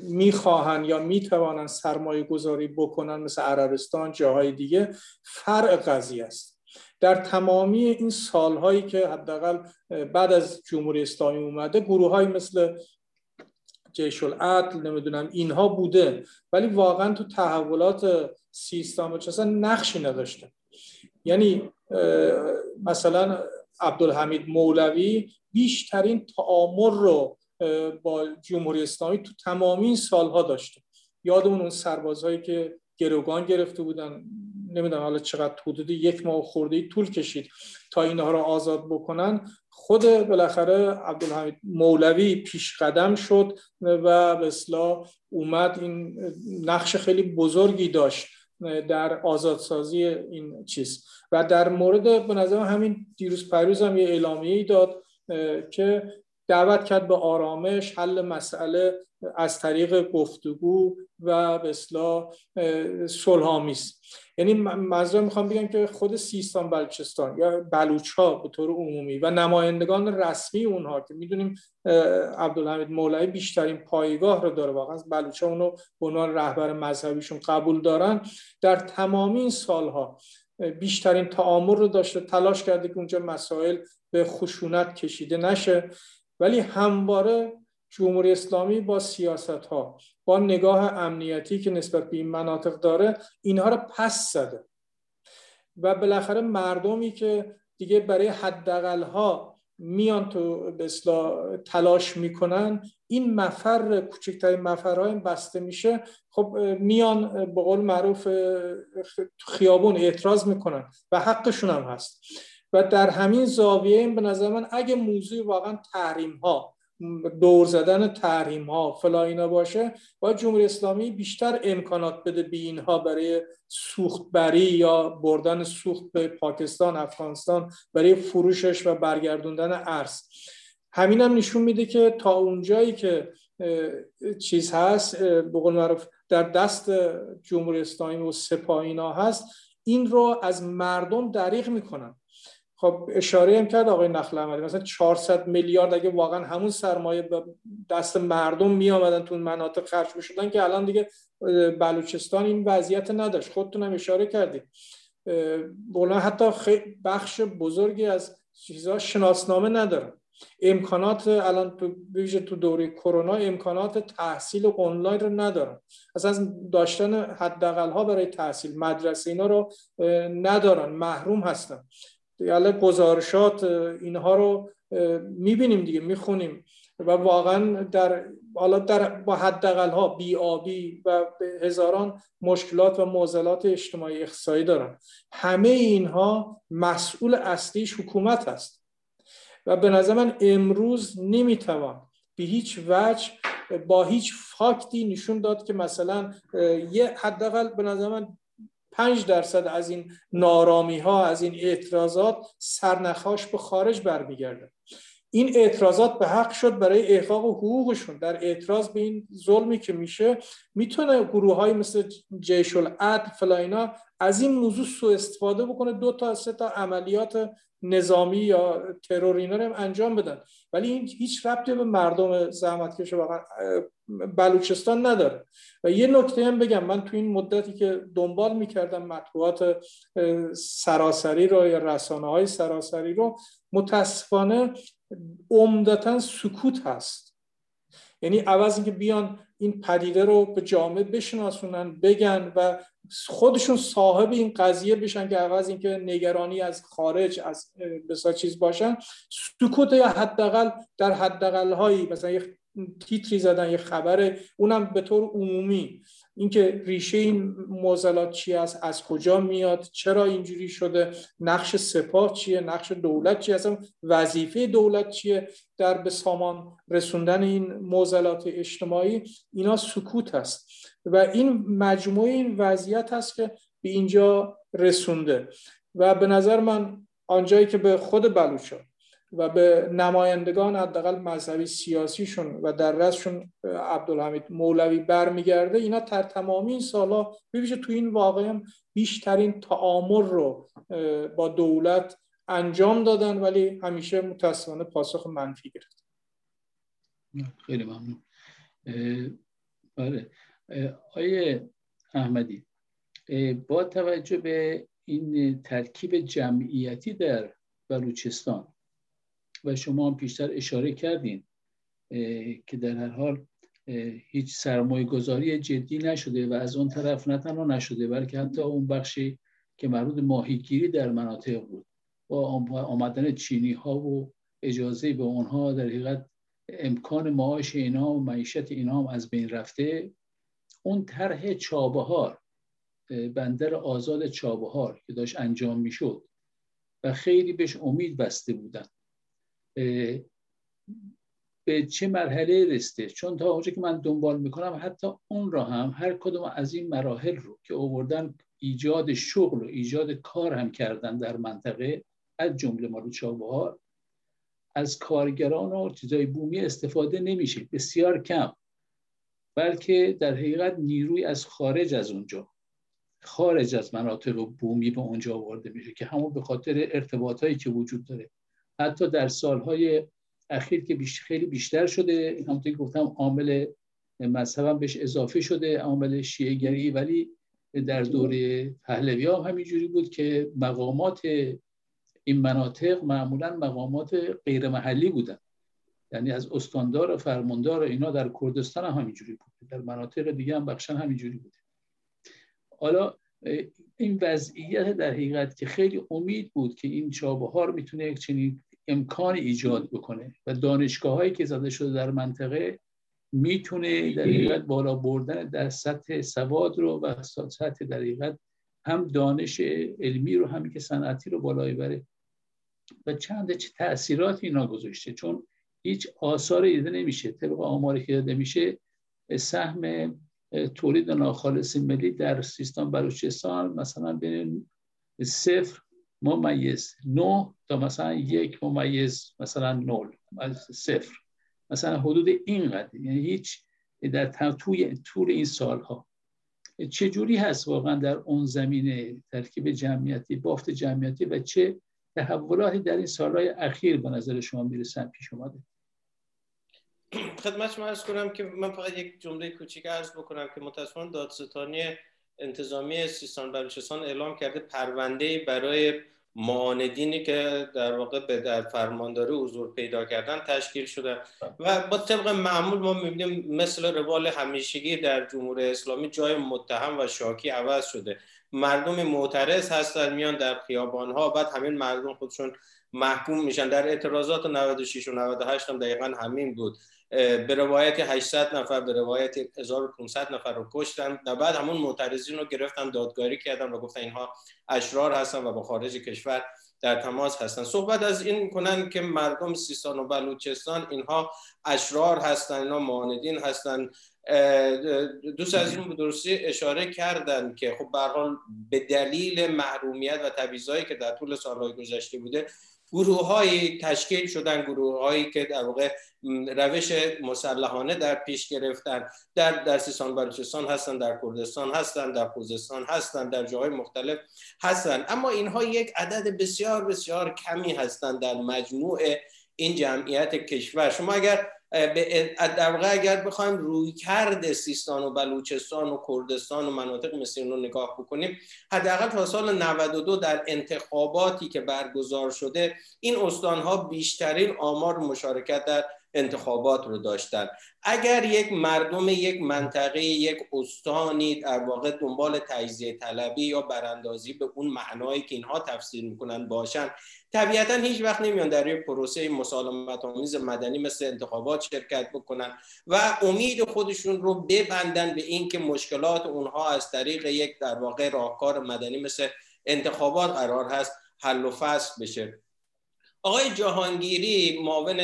S3: می‌خواهن یا می‌توانند سرمایه گذاری بکنن مثل عربستان جاهای دیگه فرع قضیه است. در تمامی این سالهایی که حداقل بعد از جمهوری اسلامی اومده گروه های مثل جیش العدل نمی‌دونم اینها بوده ولی واقعا تو تحولات سیستان و نقشی نداشته. یعنی مثلا عبدالحمید مولوی بیشترین تعامل رو با جمهوری اسلامی تو تمامی این سالها داشته. یادمون اون سربازهایی که گروگان گرفته بودن. نمی‌دونم حالا چقدر حدود یک ماه خورده طول کشید تا اینها رو آزاد بکنن. خود بالاخره عبدالحمید مولوی پیش قدم شد و به اصلاح اومد. این نقش خیلی بزرگی داشت. در آزادسازی این چیز. و در مورد به نظر همین دیروز پریوز هم یه اعلامیه ای داد که دعوت کرد به آرامش حل مسئله از طریق گفتگو و به اصلاح صلحآمیز. یعنی منظور می‌خوام بگم که خود سیستان بلوچستان یا بلوچ ها به طور عمومی و نمایندگان رسمی اونها که می‌دونیم عبدالحمید مولوی بیشترین پایگاه رو داره واقعا. بلوچ اونو به عنوان رهبر مذهبیشون قبول دارن. در تمامی این سالها بیشترین تعامل رو داشته. تلاش کرده که اونجا مسائل به خشونت کشیده نشه. ولی همواره جمهوری اسلامی با سیاست ها با نگاه امنیتی که نسبت به این مناطق داره اینها رو پس زده. و بالاخره مردمی که دیگه برای حداقل ها میان تو به تلاش می‌کنن این مفر کوچکترین مفرهای بسته میشه خب میان به قول معروف خیابون اعتراض می‌کنن و حقشون هم هست. و در همین زاویه به نظر من اگه موضوع واقعا تحریم ها دور زدن تحریم ها فلا اینا باشه باید جمهوری اسلامی بیشتر امکانات بده به اینها برای سوخت بری یا بردن سوخت به پاکستان افغانستان برای فروشش و برگردوندن ارز. همین هم نشون میده که تا اونجایی که چیز هست به معروف در دست جمهوری اسلامی و سپاهینا هست این رو از مردم دریغ می‌کنن. خب اشاره هم کرد آقای نخل احمدی. مثلا 400 میلیارد اگه واقعا همون سرمایه به دست مردم می آمدن تو مناطق خرج می‌شدن که الان دیگه بلوچستان این وضعیت نداشت. خودتون هم اشاره کردید بولا حتی بخش بزرگی از چیزها شناسنامه ندارن امکانات الان تو ویژه تو دوره کرونا امکانات تحصیل آنلاین رو ندارن اصلا داشتن حداقل ها برای تحصیل مدرسه اینا رو ندارن. محروم هستن. یعنی گزارشات اینها رو می‌بینیم دیگه می‌خونیم. و واقعا در حالا در با حداقل ها بی آبی و هزاران مشکلات و معضلات اجتماعی اقتصادی دارن. همه اینها مسئول اصلیش حکومت است. و به نظر من امروز نمی‌توان به هیچ وجه با هیچ فاکتی نشون داد که مثلا یه حداقل به نظر من 5 درصد از این نارامی ها از این اعتراضات سرنخاش به خارج برمیگرده این اعتراضات به حق شد برای احقاق حقوقشون. در اعتراض به این ظلمی که میشه می‌تونه گروه های مثل جیش العدل فلاینا از این موضوع سو استفاده بکنه. دو تا سه تا عملیات نظامی یا ترور اینا رو انجام بدن. ولی این هیچ ربطی به مردم زحمتکش واقعا بلوچستان نداره. و یه نکته هم بگم من تو این مدتی که دنبال می‌کردم مطبوعات سراسری رو یا رسانه های سراسری رو متاسفانه عمدتا سکوت هست. یعنی عوض اینکه بیان این پدیده رو به جامعه بشناسونن بگن و خودشون صاحب این قضیه بشن که عوض اینکه نگرانی از خارج از بسا چیز باشن سکوت یا حداقل در حداقل هایی مثلا یه تیتری زدن یه خبره اونم به طور عمومی. اینکه ریشه این معضلات چی است از کجا میاد چرا اینجوری شده نقش سپاه چیه نقش دولت چیه اصلا وظیفه دولت چیه در به سامان رسوندن این معضلات اجتماعی اینا سکوت است و این مجموعه این وضعیت هست که به اینجا رسونده. و به نظر من آنجایی که به خود بلوچا و به نمایندگان حداقل مذهبی سیاسیشون و در رسشون عبدالحمید مولوی برمیگرده. اینا تر تمامی این سالا ببینید تو این واقع بیشترین تعامل رو با دولت انجام دادن ولی همیشه متاسفانه پاسخ منفی گرفت.
S1: خیلی ممنون. بله. آیه احمدی با توجه به این ترکیب جمعیتی در بلوچستان و شما هم پیشتر اشاره کردین که در هر حال هیچ سرمایه گذاری جدی نشده و از اون طرف نه تنها نشده بلکه حتی اون بخشی که مربوط ماهیگیری در مناطق بود. با آمدن چینی ها و اجازه به اونها در حقیقت امکان معاش اینا و معیشت اینا هم از بین رفته. اون طرح چابهار بندر آزاد چابهار که داشت انجام می‌شد و خیلی بهش امید بسته بودن. به چه مرحله رسته چون تا اونجا که من دنبال می‌کنم حتی اون را هم هر کدوم از این مراحل رو که آوردن ایجاد شغل و ایجاد کار هم کردن در منطقه از جمله مالو چابهار از کارگران و چیزای بومی استفاده نمیشه بسیار کم. بلکه در حقیقت نیروی از خارج از اونجا خارج از مناطق بومی به اونجا آورده میشه که همون به خاطر ارتباطایی که وجود داره. حتی در سالهای اخیر که خیلی بیشتر شده همونطور که گفتم عامل مذهبم بهش اضافه شده عامل شیعه ولی در دوره پهلوی هم همینجوری بود که مقامات این مناطق معمولا مقامات غیر محلی بودن. یعنی از استاندار و فرماندار اینا در کردستان هم همینجوری بود. در مناطق دیگه هم بخشن همینجوری بوده حالا این وضعیت در حقیقت که خیلی امید بود که این چابهار می‌تونه یک چنین امکان ایجاد بکنه و دانشگاه هایی که زده شده در منطقه می‌تونه در حقیقت بالا بردن در سطح سواد رو و سطح در حقیقت هم دانش علمی رو همین که صنعتی رو بالای بره. و چند چه تاثیراتی اینا گذاشته؟ چون هیچ آثار دیده نمیشه. طبق آماری که داده میشه سهم تولید ناخالص ملی در سیستان بلوچستان مثلا بین صفر ممیز نه تا مثلا یک ممیز مثلا نول صفر. مثلا حدود اینقدر. یعنی هیچ در توی طول این سالها. چه هست واقعا در اون زمینه ترکیب جمعیتی بافت جمعیتی و چه تحولاتی در این سالهای اخیر به نظر شما می‌رسن پیش اومده؟
S2: خدمت شما ارز کنم که من فقط یک جمله کوچیک عرض بکنم که متاسفانه دادستانی انتظامی سیستان بلوچستان اعلام کرده پرونده برای معاندینی که در واقع به در فرمانداری حضور پیدا کردن تشکیل شده. و با طبق معمول ما می‌بینیم مثل روال همیشگی در جمهوری اسلامی جای متهم و شاکی عوض شده. مردم معترض هستن میان در خیابان ها بعد همین مردم خودشون محکوم میشن. در اعتراضات 96 و 98 هم دقیقا همین بود. به روایت 800 نفر به روایت 1500 نفر رو کشتن و بعد همون معترضین رو گرفتن دادگاری کردن و گفتن اینها اشرار هستن و با خارج کشور در تماس هستن. صحبت از این کنن که مردم سیستان و بلوچستان اینها اشرار هستن اینا معاندین هستن. دوست از این درستی اشاره کردن که خب به به دلیل محرومیت و تبعیضایی که در طول سالهای گذشته بوده گروه های تشکیل شدن گروه هایی که در واقع روش مسلحانه در پیش گرفتن در در سیستان بلوچستان هستن در کردستان هستن در خوزستان هستن در جاهای مختلف هستن. اما اینها یک عدد بسیار بسیار کمی هستند در مجموع این جمعیت کشور. شما اگر در واقع اگر بخوایم روی کرد سیستان و بلوچستان و کردستان و مناطق مثل رو نگاه بکنیم حداقل تا سال 92 در انتخاباتی که برگزار شده این استانها بیشترین آمار مشارکت در انتخابات رو داشتن. اگر یک مردم یک منطقه یک استانی در واقع دنبال تجزیه طلبی یا براندازی به اون معنایی که اینها تفسیر می‌کنن باشن طبیعتا هیچ وقت نمیان در یک پروسه مسالمت آمیز مدنی مثل انتخابات شرکت بکنن و امید خودشون رو ببندن به اینکه مشکلات اونها از طریق یک در واقع راهکار مدنی مثل انتخابات قرار هست حل و فصل بشه. آقای جهانگیری معاون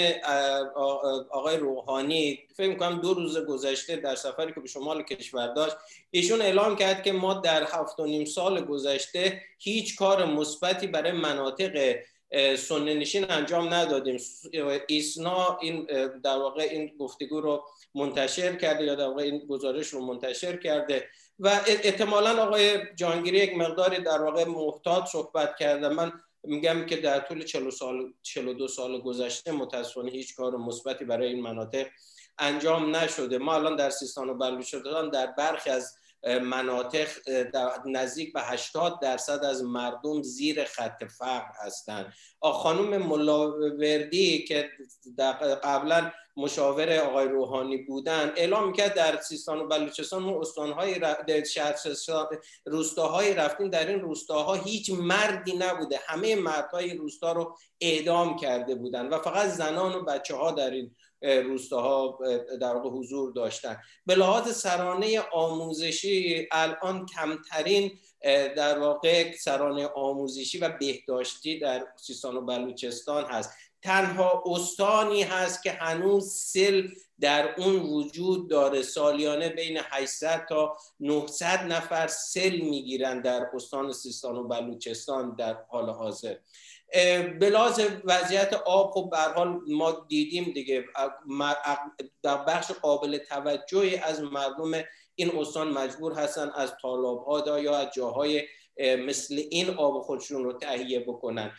S2: آقای روحانی فکر کنم دو روز گذشته در سفری که به شمال کشور داشت ایشون اعلام کرد که ما در هفت و نیم سال گذشته هیچ کار مثبتی برای مناطق سنی نشین انجام ندادیم. ایسنا این در واقع این گفتگو رو منتشر کرده یا در واقع این گزارش رو منتشر کرده. و احتمالا آقای جهانگیری یک مقداری در واقع محتاط صحبت کرده. من میگم که در طول 40 سال 42 سال گذشته متاسفانه هیچ کار مثبتی برای این مناطق انجام نشده. ما الان در سیستان و بلوچستان در برخی از مناطق نزدیک به 80 درصد از مردم زیر خط فقر هستند. خانم ملاوردی که قبلا مشاور آقای روحانی بودن اعلام می‌کرد در سیستان و بلوچستان اون استانهای روستاهای رفتیم. در این روستاها هیچ مردی نبوده. همه مردهای روستا رو اعدام کرده بودن و فقط زنان و بچه ها در این روستاها در واقع حضور داشتن. به لحاظ سرانه آموزشی الان کمترین در واقع سرانه آموزشی و بهداشتی در سیستان و بلوچستان هست. تنها استانی هست که هنوز سل در اون وجود داره. سالیانه بین 800 تا 900 نفر سل می‌گیرن در استان سیستان و بلوچستان در حال حاضر. بلاز وضعیت آب خب حال ما دیدیم دیگه در بخش قابل توجهی از مردم این استان مجبور هستن از طالاب ها یا از جاهای مثل این آب خودشون رو تهیه بکنن.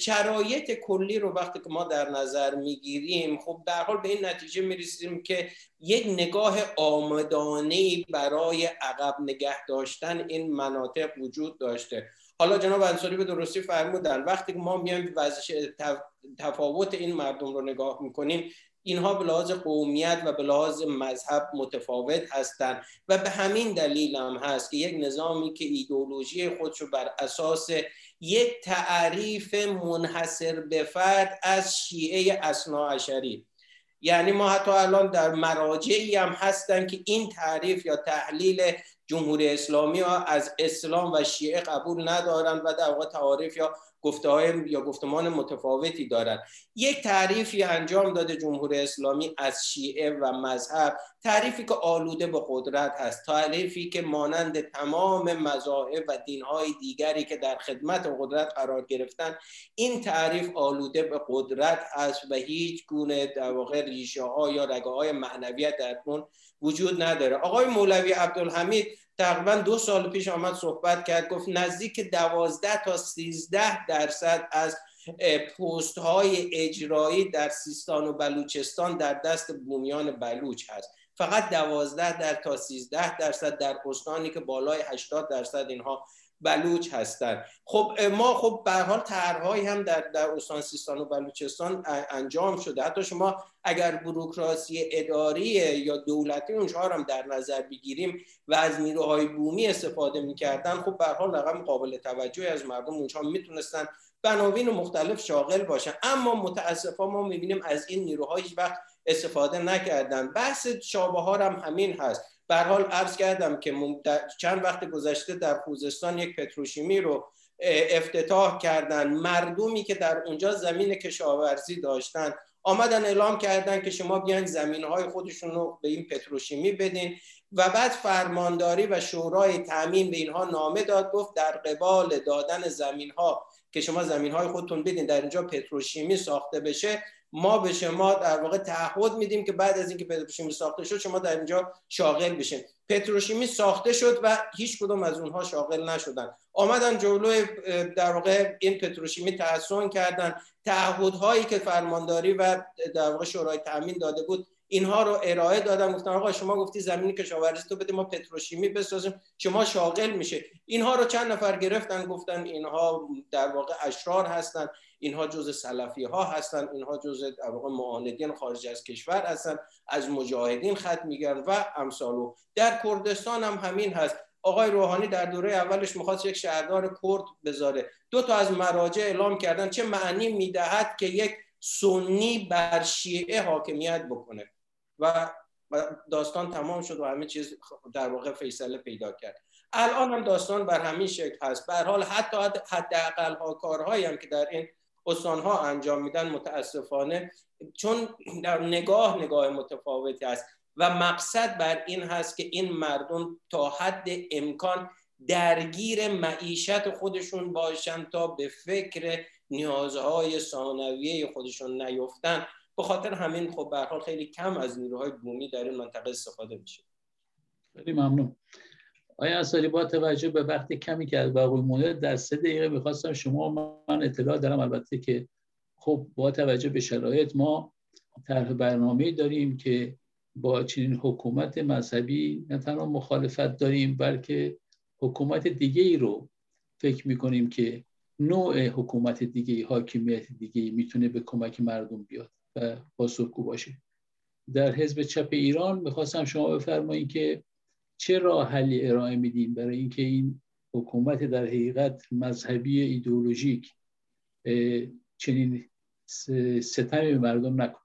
S2: شرایط کلی رو وقتی که ما در نظر می‌گیریم خب در حال به این نتیجه می‌رسیم که یک نگاه آمدانه برای عقب نگه داشتن این مناطق وجود داشته. حالا جناب انصاری به درستی فرمودن وقتی ما میایم وضعش تفاوت این مردم رو نگاه می‌کنیم اینها به لحاظ قومیت و به لحاظ مذهب متفاوت هستند و به همین دلیل هم هست که یک نظامی که ایدولوژی خودش رو بر اساس یک تعریف منحصر به فرد از شیعه اصناعشری یعنی ما حتی الان در مراجعی هم هستن که این تعریف یا تحلیل جمهوری اسلامی ها از اسلام و شیعه قبول ندارن و در واقع تعاریف یا گفته های یا گفتمان متفاوتی دارن یک تعریفی انجام داده جمهوری اسلامی از شیعه و مذهب تعریفی که آلوده به قدرت هست تعریفی که مانند تمام مذاهب و دینهای دیگری که در خدمت قدرت قرار گرفتن این تعریف آلوده به قدرت هست و هیچ گونه در واقع ریشه ها یا رگه های معنویت در اون وجود نداره. آقای مولوی عبدالحمید تقریبا دو سال پیش آمد صحبت کرد گفت نزدیک دوازده تا سیزده درصد از پست های اجرایی در سیستان و بلوچستان در دست بومیان بلوچ هست. فقط دوازده در تا سیزده درصد در استانی که بالای 80 درصد اینها بلوچ هستند خب ما خب به حال طرحهایی هم در در استان سیستان و بلوچستان انجام شده. حتی شما اگر بروکراسی اداری یا دولتی اونجا هم در نظر بگیریم و از نیروهای بومی استفاده می‌کردن خب به حال رقم قابل توجهی از مردم اونجا می‌تونستن بناوین مختلف شاغل باشن. اما متاسفانه ما می‌بینیم از این نیروها هیچ وقت استفاده نکردن. بحث شابه هم همین هست. به حال عرض کردم که چند وقت گذشته در خوزستان یک پتروشیمی رو افتتاح کردن. مردمی که در اونجا زمین کشاورزی داشتن آمدن اعلام کردن که شما بیاین زمین های خودشون رو به این پتروشیمی بدین. و بعد فرمانداری و شورای تامین به اینها نامه داد گفت در قبال دادن زمین ها که شما زمین های خودتون بدین در اینجا پتروشیمی ساخته بشه ما به شما در واقع تعهد میدیم که بعد از اینکه پتروشیمی ساخته شد شما در اینجا شاغل بشین. پتروشیمی ساخته شد و هیچ کدوم از اونها شاغل نشدن. آمدن جلوی در واقع این پتروشیمی تحسن کردن. تعهدهایی که فرمانداری و در واقع شورای تامین داده بود اینها رو ارائه دادن. گفتن آقا شما گفتی زمینی کشاورزی تو بده ما پتروشیمی بسازیم. شما شاغل میشه اینها رو چند نفر گرفتن گفتن اینها در واقع اشرار هستن. اینها جز سلفی ها هستن اینها جز واقع معاندین خارج از کشور هستن از مجاهدین خط میگن و امثالو در کردستان هم همین هست. آقای روحانی در دوره اولش می‌خواست یک شهردار کرد بذاره. دو تا از مراجع اعلام کردن چه معنی می‌دهد که یک سنی بر شیعه حاکمیت بکنه. و داستان تمام شد و همه چیز در واقع فیصله پیدا کرد. الان هم داستان بر همین شکل هست. به حال حتی حداقل ها کارهایی هم که در این استان ها انجام میدن متاسفانه چون در نگاه نگاه متفاوتی است و مقصد بر این هست که این مردم تا حد امکان درگیر معیشت خودشون باشن تا به فکر نیازهای ثانویه خودشون نیفتن. به خاطر همین خب به خیلی کم از نیروهای بومی در این منطقه استفاده میشه.
S1: خیلی ممنون. آیا اصاری با توجه به وقت کمی که از مونده در سه دقیقه می‌خواستم شما من اطلاع دارم. البته که خب با توجه به شرایط ما طرح برنامه داریم که با چنین حکومت مذهبی نه تنها مخالفت داریم بلکه حکومت دیگه ای رو فکر می‌کنیم که نوع حکومت دیگه حاکمیت دیگه می‌تونه به کمک مردم بیاد و پاسخگو باشه. در حزب چپ ایران می‌خواستم شما بفرمایید که چه راه حلی ارائه میدین برای اینکه این حکومت در حقیقت مذهبی ایدئولوژیک چنین ستمی به مردم نکن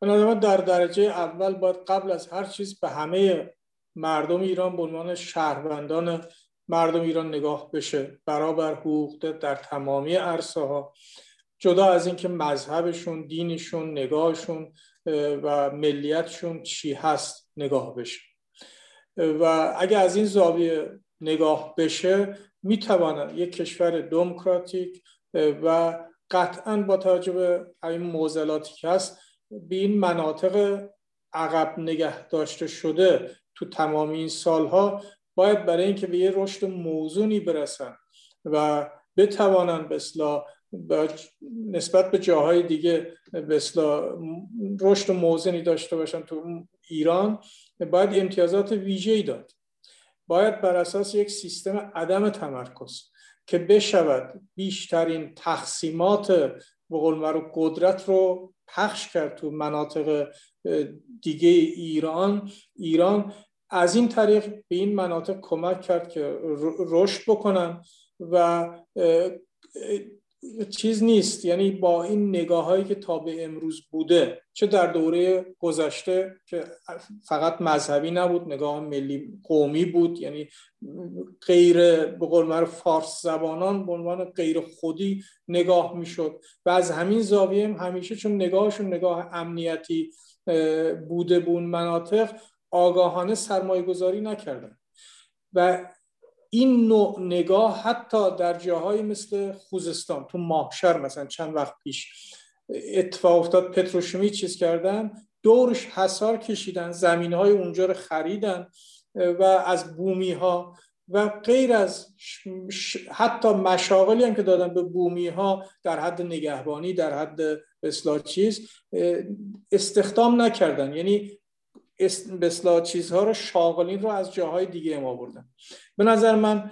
S3: بله. در درجه اول باید قبل از هر چیز به همه مردم ایران به عنوان شهروندان مردم ایران نگاه بشه. برابر حقوق در تمامی عرصه ها جدا از اینکه مذهبشون دینشون نگاهشون و ملیتشون چی هست نگاه بشه. و اگه از این زاویه نگاه بشه می‌توانن یک کشور دموکراتیک و قطعا با توجه به این موزلاتی که هست به این مناطق عقب نگه داشته شده تو تمام این سالها باید برای اینکه به یه رشد موزونی برسن و بتوانن به نسبت به جاهای دیگه به رشد موزنی داشته باشن تو ایران باید امتیازات ویژه‌ای داد. باید بر اساس یک سیستم عدم تمرکز که بشود بیشترین تقسیمات به قول قدرت رو پخش کرد تو مناطق دیگه ایران. ایران از این طریق به این مناطق کمک کرد که رشد بکنن و چیز نیست. یعنی با این نگاه هایی که تا به امروز بوده چه در دوره گذشته که فقط مذهبی نبود نگاه ملی قومی بود یعنی غیر به قول فارس زبانان به عنوان غیر خودی نگاه می‌شد. و از همین زاویه هم همیشه چون نگاهشون نگاه امنیتی بوده بون مناطق آگاهانه سرمایه گذاری نکردن. و این نوع نگاه حتی در جاهایی مثل خوزستان تو ماهشر مثلا چند وقت پیش اتفاق افتاد پتروشیمی چیز کردن دورش حسار کشیدن زمین های اونجا رو خریدن و از بومی ها و غیر از حتی مشاغلی هم که دادن به بومی ها در حد نگهبانی در حد اصلاح چیز استخدام نکردن. یعنی به چیزها رو شاغلین رو از جاهای دیگه ما بردن. به نظر من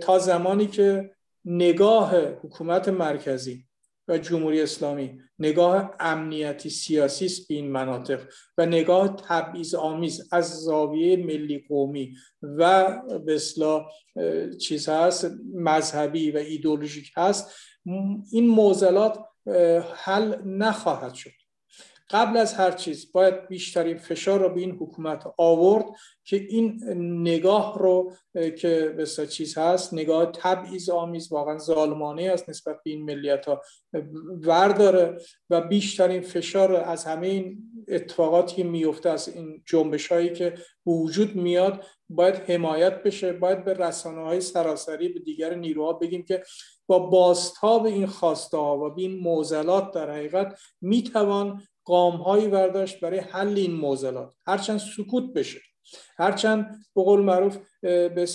S3: تا زمانی که نگاه حکومت مرکزی و جمهوری اسلامی نگاه امنیتی سیاسی است به این مناطق و نگاه تبعیض آمیز از زاویه ملی قومی و اصلاح چیز هست مذهبی و ایدولوژیک هست این موزلات حل نخواهد شد. قبل از هر چیز باید بیشترین فشار رو به این حکومت آورد که این نگاه رو که به چیز هست نگاه تبعیض آمیز واقعا ظالمانه است نسبت به این ملیت ها ورداره و بیشترین فشار از همه این اتفاقاتی که میفته از این جنبش هایی که وجود میاد باید حمایت بشه باید به رسانه های سراسری به دیگر نیروها بگیم که با بازتاب این خواسته ها و به این موزلات در حقیقت می‌توان قام هایی برداشت برای حل این موزلات هرچند سکوت بشه هرچند به قول معروف به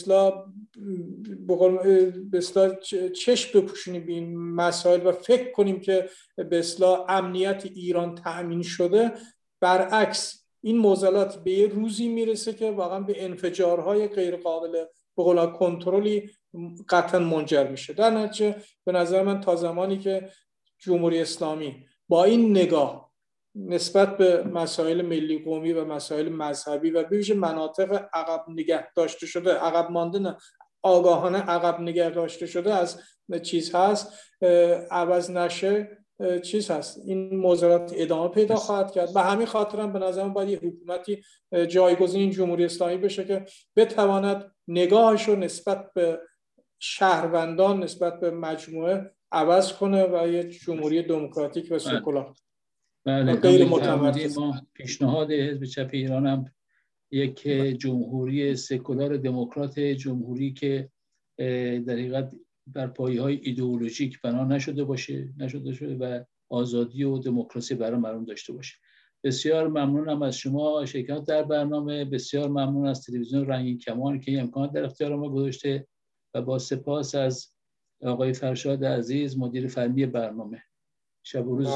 S3: اصلاح چشم بپوشونیم به این مسائل و فکر کنیم که به اصلاح امنیت ایران تأمین شده. برعکس این موزلات به یه روزی می‌رسه که واقعا به انفجارهای غیر قابل به کنترلی قطعا منجر میشه. در نتیجه به نظر من تا زمانی که جمهوری اسلامی با این نگاه نسبت به مسائل ملی قومی و مسائل مذهبی و به مناطق عقب نگه داشته شده عقب مانده نه آگاهانه عقب نگه داشته شده از چیز هست. عوض نشه چیز هست. این موضوعات ادامه پیدا خواهد کرد. به همین خاطر هم به نظرم باید یه حکومتی جایگزین جمهوری اسلامی بشه که بتواند نگاهش رو نسبت به شهروندان نسبت به مجموعه عوض کنه و یه جمهوری دموکراتیک و سکولار
S1: بله غیر متمرکز ما پیشنهاد حزب چپ ایران هم یک جمهوری سکولار دموکرات جمهوری که در حقیقت بر پایه های ایدئولوژیک بنا نشده باشه نشده شده و آزادی و دموکراسی برای مردم داشته باشه. بسیار ممنونم از شما شرکت در برنامه. بسیار ممنون از تلویزیون رنگین کمان که امکانات در اختیار ما گذاشته و با سپاس از آقای فرشاد عزیز مدیر فنی برنامه. شب و روز